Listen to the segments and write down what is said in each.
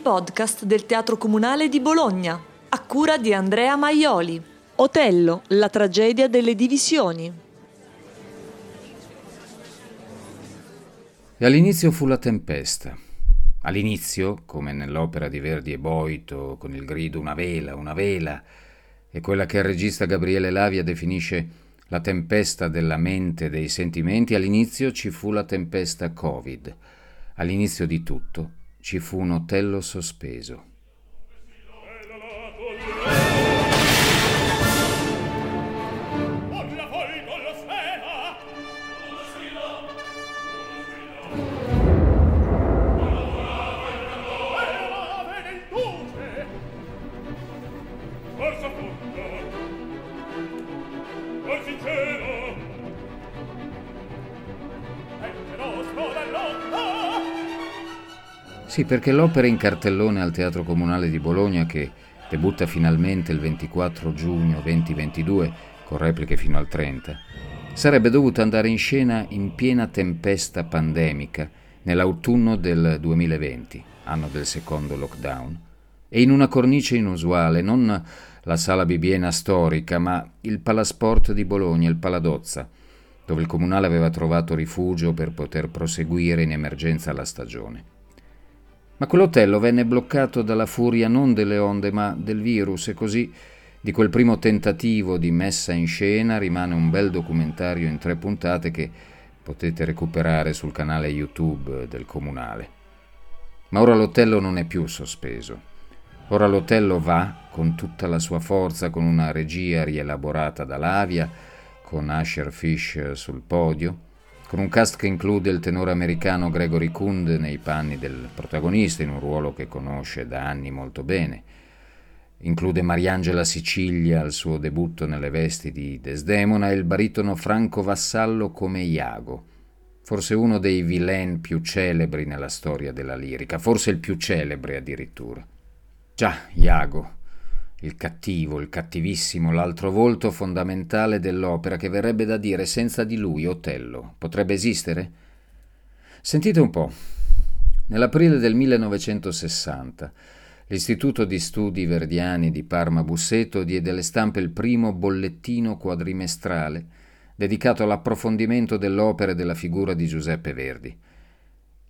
podcast del Teatro Comunale di Bologna, a cura di Andrea Maioli. Otello, la tragedia delle divisioni. E all'inizio fu la tempesta. All'inizio, come nell'opera di Verdi e Boito, con il grido una vela, una vela, e quella che il regista Gabriele Lavia definisce la tempesta della mente e dei sentimenti, all'inizio ci fu la tempesta Covid. All'inizio di tutto ci fu un Otello sospeso. Sì, perché l'opera in cartellone al Teatro Comunale di Bologna, che debutta finalmente il 24 giugno 2022, con repliche fino al 30, sarebbe dovuta andare in scena in piena tempesta pandemica, nell'autunno del 2020, anno del secondo lockdown, e in una cornice inusuale, non la sala bibiena storica, ma il Palasport di Bologna, il Paladozza, dove il comunale aveva trovato rifugio per poter proseguire in emergenza la stagione. Ma quell'hotel venne bloccato dalla furia non delle onde, ma del virus e così di quel primo tentativo di messa in scena rimane un bel documentario in tre puntate che potete recuperare sul canale YouTube del comunale. Ma ora l'hotel non è più sospeso. Ora l'hotel va con tutta la sua forza, con una regia rielaborata da Lavia, con Asher Fish sul podio, con un cast che include il tenore americano Gregory Kund nei panni del protagonista, in un ruolo che conosce da anni molto bene. Include Mariangela Sicilia al suo debutto nelle vesti di Desdemona e il baritono Franco Vassallo come Iago, forse uno dei vilain più celebri nella storia della lirica, forse il più celebre addirittura. Già, Iago, il cattivo, il cattivissimo, l'altro volto fondamentale dell'opera che verrebbe da dire senza di lui Otello. Potrebbe esistere? Sentite un po'. Nell'aprile del 1960 l'Istituto di Studi Verdiani di Parma Busseto diede alle stampe il primo bollettino quadrimestrale dedicato all'approfondimento dell'opera e della figura di Giuseppe Verdi.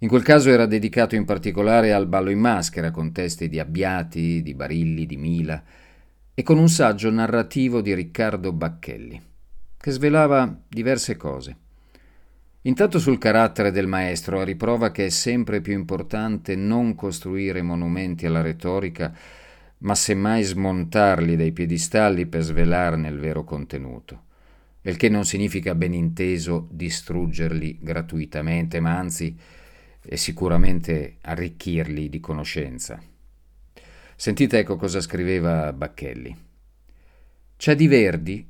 In quel caso era dedicato in particolare al ballo in maschera, con testi di Abbiati, di Barilli, di Mila, e con un saggio narrativo di Riccardo Bacchelli, che svelava diverse cose. Intanto sul carattere del maestro, a riprova che è sempre più importante non costruire monumenti alla retorica, ma semmai smontarli dai piedistalli per svelarne il vero contenuto. Il che non significa ben inteso distruggerli gratuitamente, ma anzi e sicuramente arricchirli di conoscenza. Sentite ecco cosa scriveva Bacchelli. C'è di Verdi,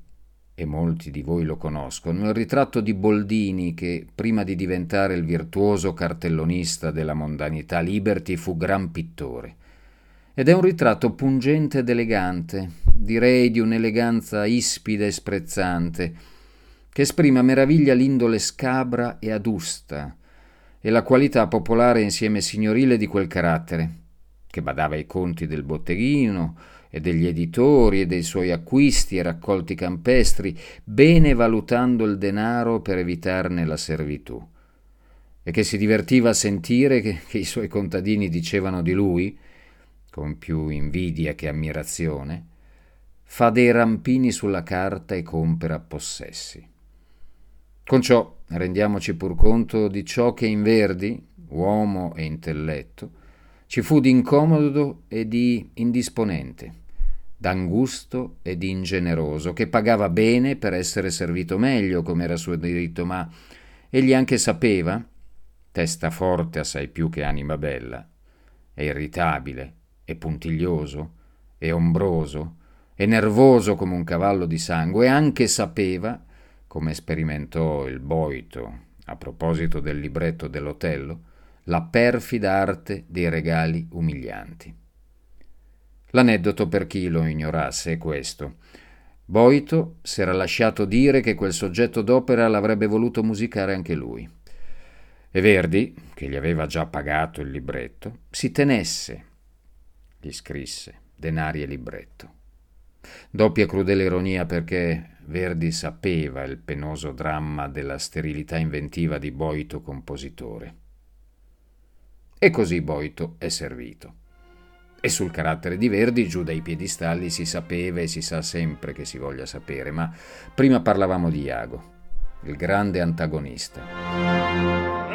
e molti di voi lo conoscono, il ritratto di Boldini che, prima di diventare il virtuoso cartellonista della mondanità Liberty, fu gran pittore. Ed è un ritratto pungente ed elegante, direi di un'eleganza ispida e sprezzante, che esprime a meraviglia l'indole scabra e adusta, e la qualità popolare insieme signorile di quel carattere, che badava ai conti del botteghino e degli editori e dei suoi acquisti e raccolti campestri, bene valutando il denaro per evitarne la servitù, e che si divertiva a sentire che, che i suoi contadini dicevano di lui, con più invidia che ammirazione, fa dei rampini sulla carta e compera possessi. Con ciò rendiamoci pur conto di ciò che in Verdi, uomo e intelletto, ci fu di incomodo e di indisponente, d'angusto e di ingeneroso, che pagava bene per essere servito meglio, come era suo diritto, ma egli anche sapeva, testa forte assai più che anima bella, e irritabile, e puntiglioso, e ombroso, e nervoso come un cavallo di sangue, anche sapeva come sperimentò il Boito a proposito del libretto dell'Otello, la perfida arte dei regali umilianti. L'aneddoto per chi lo ignorasse è questo. Boito si era lasciato dire che quel soggetto d'opera l'avrebbe voluto musicare anche lui. E Verdi, che gli aveva già pagato il libretto, si tenesse gli scrisse, denari e libretto. Doppia crudele ironia perché Verdi sapeva il penoso dramma della sterilità inventiva di Boito compositore. E così Boito è servito. E sul carattere di Verdi, giù dai piedistalli, si sapeva e si sa sempre che si voglia sapere, ma prima parlavamo di Iago, il grande antagonista. Credo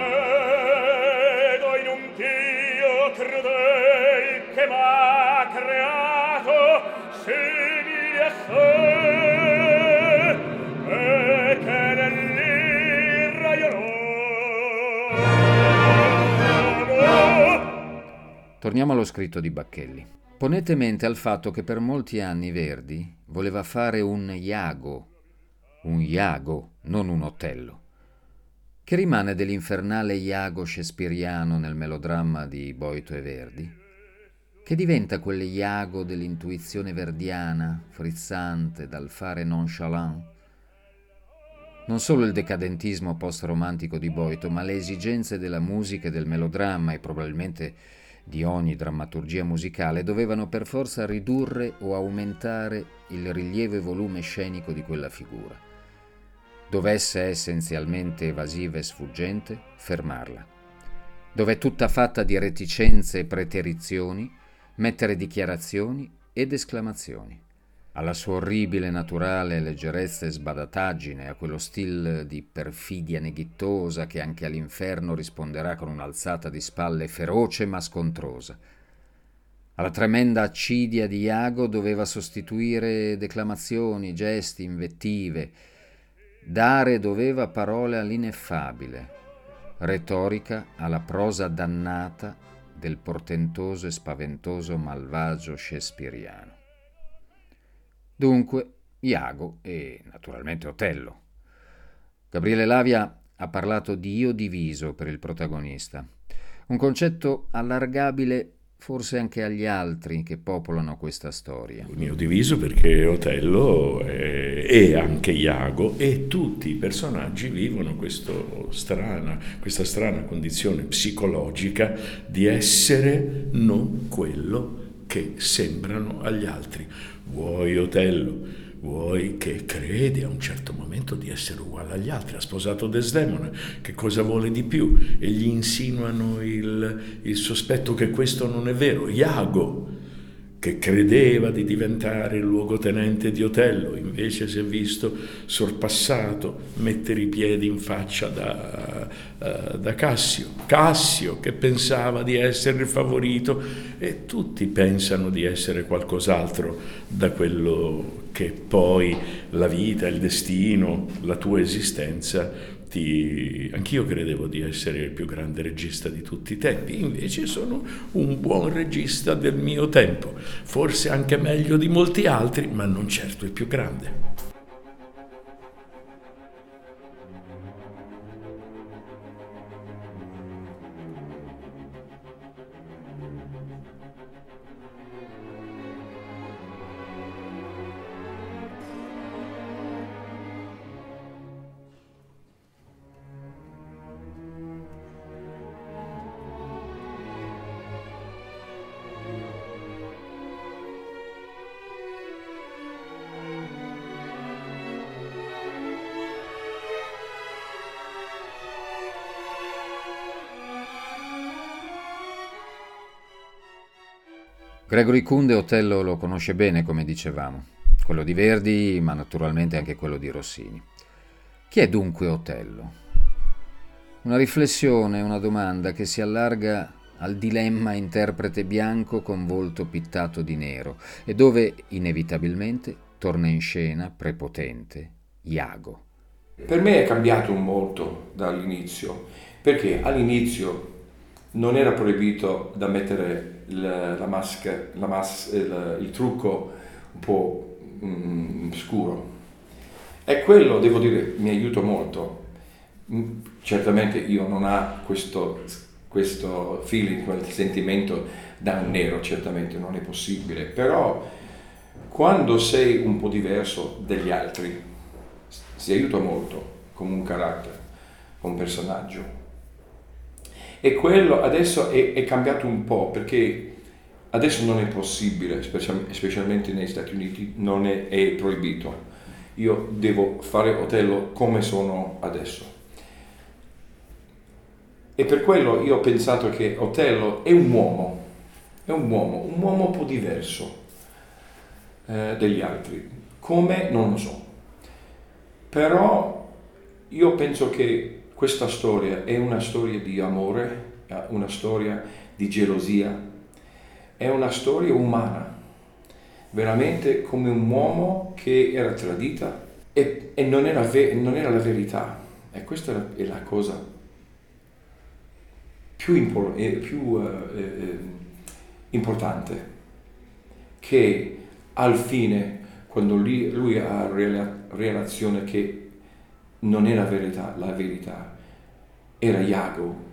in un Dio crudel che m'ha creato simile a sé Torniamo allo scritto di Bacchelli. Ponete mente al fatto che per molti anni Verdi voleva fare un Iago, un Iago, non un Otello. Che rimane dell'infernale Iago shakespeariano nel melodramma di Boito e Verdi? Che diventa quel Iago dell'intuizione verdiana, frizzante, dal fare nonchalant? Non solo il decadentismo post-romantico di Boito, ma le esigenze della musica e del melodramma e probabilmente di ogni drammaturgia musicale dovevano per forza ridurre o aumentare il rilievo e volume scenico di quella figura. Dovesse essenzialmente evasiva e sfuggente, fermarla. Dov'è tutta fatta di reticenze e preterizioni, mettere dichiarazioni ed esclamazioni alla sua orribile naturale leggerezza e sbadataggine, a quello stil di perfidia neghittosa che anche all'inferno risponderà con un'alzata di spalle feroce ma scontrosa. Alla tremenda accidia di Iago doveva sostituire declamazioni, gesti, invettive, dare doveva parole all'ineffabile, retorica alla prosa dannata del portentoso e spaventoso malvagio shakespeariano. Dunque, Iago e naturalmente Otello. Gabriele Lavia ha parlato di io diviso per il protagonista, un concetto allargabile forse anche agli altri che popolano questa storia. Il mio diviso perché Otello e anche Iago e tutti i personaggi vivono strana, questa strana condizione psicologica di essere non quello che sembrano agli altri vuoi Otello, vuoi che crede a un certo momento di essere uguale agli altri, ha sposato Desdemona, che cosa vuole di più? E gli insinuano il, il sospetto che questo non è vero. Iago, che credeva di diventare il luogotenente di Otello, invece si è visto sorpassato, mettere i piedi in faccia da, uh, da Cassio. Cassio che pensava di essere il favorito e tutti pensano di essere qualcos'altro da quello che poi la vita, il destino, la tua esistenza ti... Anch'io credevo di essere il più grande regista di tutti i tempi, invece sono un buon regista del mio tempo, forse anche meglio di molti altri, ma non certo il più grande. Gregory Kunde Otello lo conosce bene, come dicevamo, quello di Verdi, ma naturalmente anche quello di Rossini. Chi è dunque Otello? Una riflessione, una domanda che si allarga al dilemma interprete bianco con volto pittato di nero e dove inevitabilmente torna in scena prepotente Iago. Per me è cambiato molto dall'inizio, perché all'inizio non era proibito da mettere la, la maschera, il, il, trucco un po' mm, scuro. E quello, devo dire, mi aiuta molto. Mm, certamente io non ho questo, questo feeling, quel sentimento da un nero, certamente non è possibile, però quando sei un po' diverso dagli altri, si aiuta molto come un carattere, come un personaggio. E quello adesso è, è cambiato un po' perché Adesso non è possibile, specialmente negli Stati Uniti, non è, è proibito. Io devo fare Otello come sono adesso. E per quello io ho pensato che Otello è un uomo, è un uomo, un uomo un po' diverso eh, degli altri. Come? Non lo so. Però io penso che questa storia è una storia di amore, una storia di gelosia, è una storia umana, veramente come un uomo che era tradita e, e non, era ve- non, era la verità. E questa è la cosa più, impor- più uh, eh, importante, che al fine, quando lui, lui ha rela- relazione che non era verità, la verità, era Iago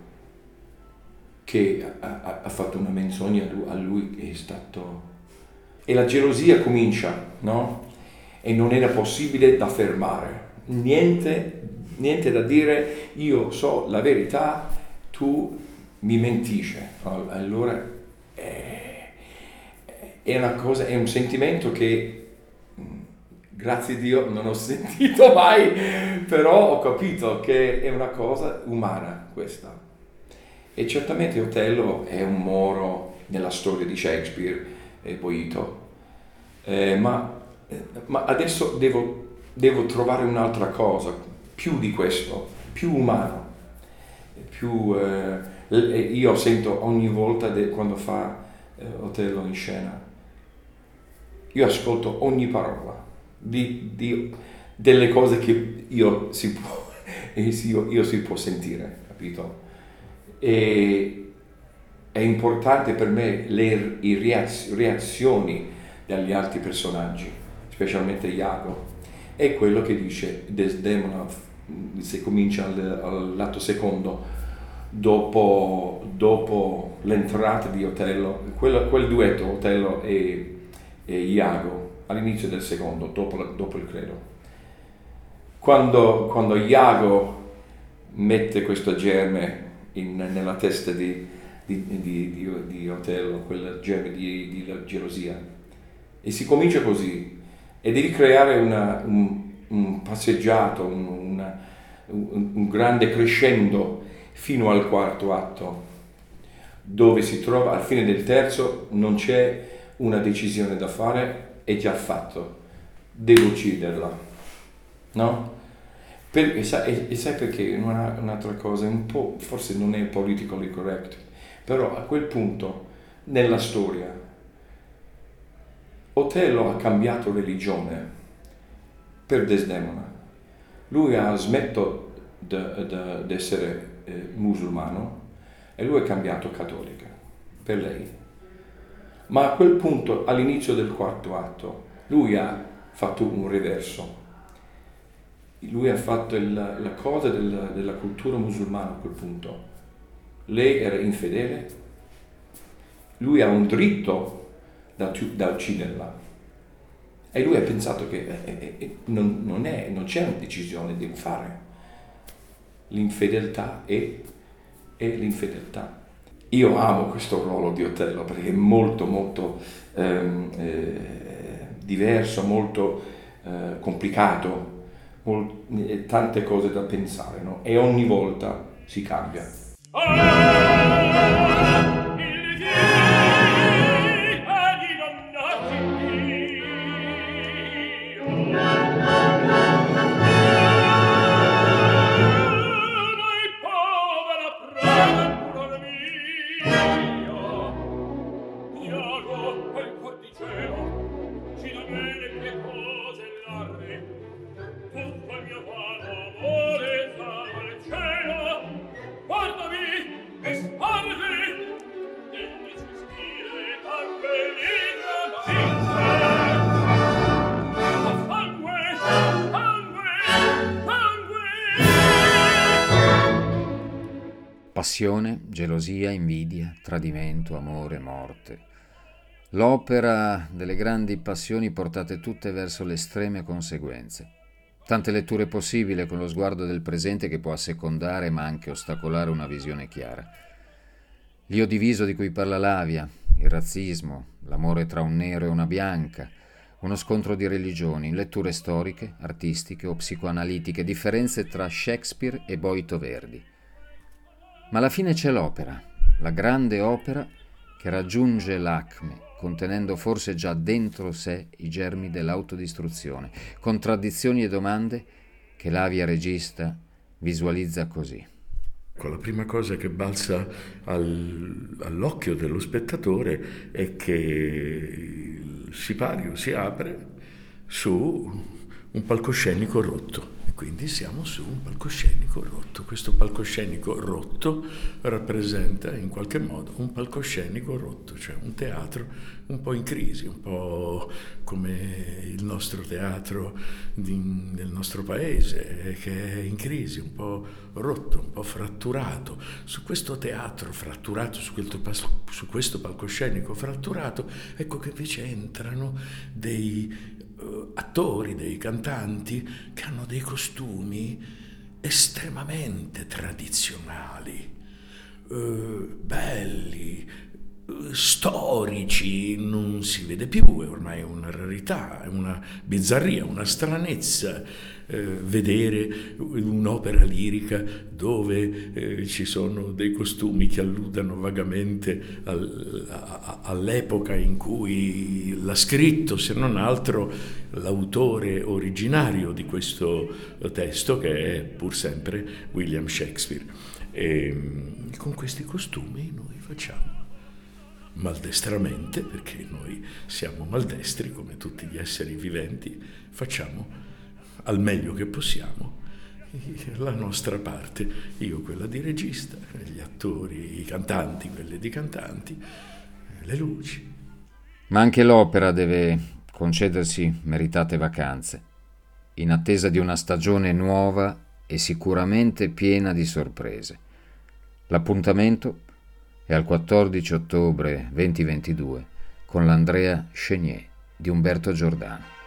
che ha, ha, fatto una menzogna a lui che è stato... E la gelosia comincia, no? E non era possibile da fermare. Niente, niente da dire, io so la verità, tu mi mentisce. Allora è, è una cosa, è un sentimento che grazie a Dio non ho sentito mai, però ho capito che è una cosa umana questa. E certamente Otello è un moro nella storia di Shakespeare e Boito, eh, ma, eh, ma, adesso devo, devo, trovare un'altra cosa, più di questo, più umano. Più, eh, io sento ogni volta de, quando fa eh, Otello in scena, io ascolto ogni parola di, di, delle cose che io si può, io, io si può sentire, capito? E è importante per me le reazioni degli altri personaggi, specialmente Iago. È quello che dice Desdemona, se comincia al, al lato secondo, dopo, dopo, l'entrata di Otello, quel, quel duetto Otello e, e, Iago, all'inizio del secondo, dopo, dopo il credo. Quando, quando Iago mette questo germe in, nella testa di, di, di, di, Otello, quel germe di, gelosia. E si comincia così. E devi creare una, un, un, passeggiato, un, una, un, un grande crescendo fino al quarto atto, dove si trova, al fine del terzo, non c'è una decisione da fare, è già fatto. Devo ucciderla. No? Per, e, sai, e, sai, perché? Una, un'altra cosa, un po', forse non è politically correct, però a quel punto nella storia Otello ha cambiato religione per Desdemona. Lui ha smesso di essere eh, musulmano e lui è cambiato cattolica per lei. Ma a quel punto, all'inizio del quarto atto, lui ha fatto un reverso lui ha fatto il, la cosa del, della cultura musulmana a quel punto. Lei era infedele, lui ha un diritto da, da ucciderla. E lui ha pensato che eh, eh, eh, non, non, è, non, c'è una decisione da fare. L'infedeltà è, è, l'infedeltà. Io amo questo ruolo di Otello perché è molto molto ehm, eh, diverso, molto eh, complicato tante cose da pensare, no? E ogni volta si cambia. Passione, gelosia, invidia, tradimento, amore, morte. L'opera delle grandi passioni portate tutte verso le estreme conseguenze. Tante letture possibili con lo sguardo del presente che può assecondare ma anche ostacolare una visione chiara. L'io diviso di cui parla Lavia, il razzismo, l'amore tra un nero e una bianca, uno scontro di religioni, letture storiche, artistiche o psicoanalitiche, differenze tra Shakespeare e Boito Verdi. Ma alla fine c'è l'opera, la grande opera che raggiunge l'acme, contenendo forse già dentro sé i germi dell'autodistruzione, contraddizioni e domande che l'avia regista visualizza così. Ecco, la prima cosa che balza al, all'occhio dello spettatore è che sipario si apre su un palcoscenico rotto quindi siamo su un palcoscenico rotto. Questo palcoscenico rotto rappresenta in qualche modo un palcoscenico rotto, cioè un teatro un po' in crisi, un po' come il nostro teatro di, del nostro paese che è in crisi, un po' rotto, un po' fratturato. Su questo teatro fratturato, su questo, su questo palcoscenico fratturato, ecco che invece entrano dei attori, dei cantanti che hanno dei costumi estremamente tradizionali, uh, belli, storici non si vede più, è ormai una rarità, è una bizzarria, una stranezza eh, vedere un'opera lirica dove eh, ci sono dei costumi che alludano vagamente al, a, all'epoca in cui l'ha scritto, se non altro l'autore originario di questo testo che è pur sempre William Shakespeare. E con questi costumi noi facciamo maldestramente, perché noi siamo maldestri come tutti gli esseri viventi, facciamo al meglio che possiamo la nostra parte, io quella di regista, gli attori, i cantanti, quelle di cantanti, le luci. Ma anche l'opera deve concedersi meritate vacanze, in attesa di una stagione nuova e sicuramente piena di sorprese. L'appuntamento e al 14 ottobre 2022 con l'Andrea Chenier di Umberto Giordano.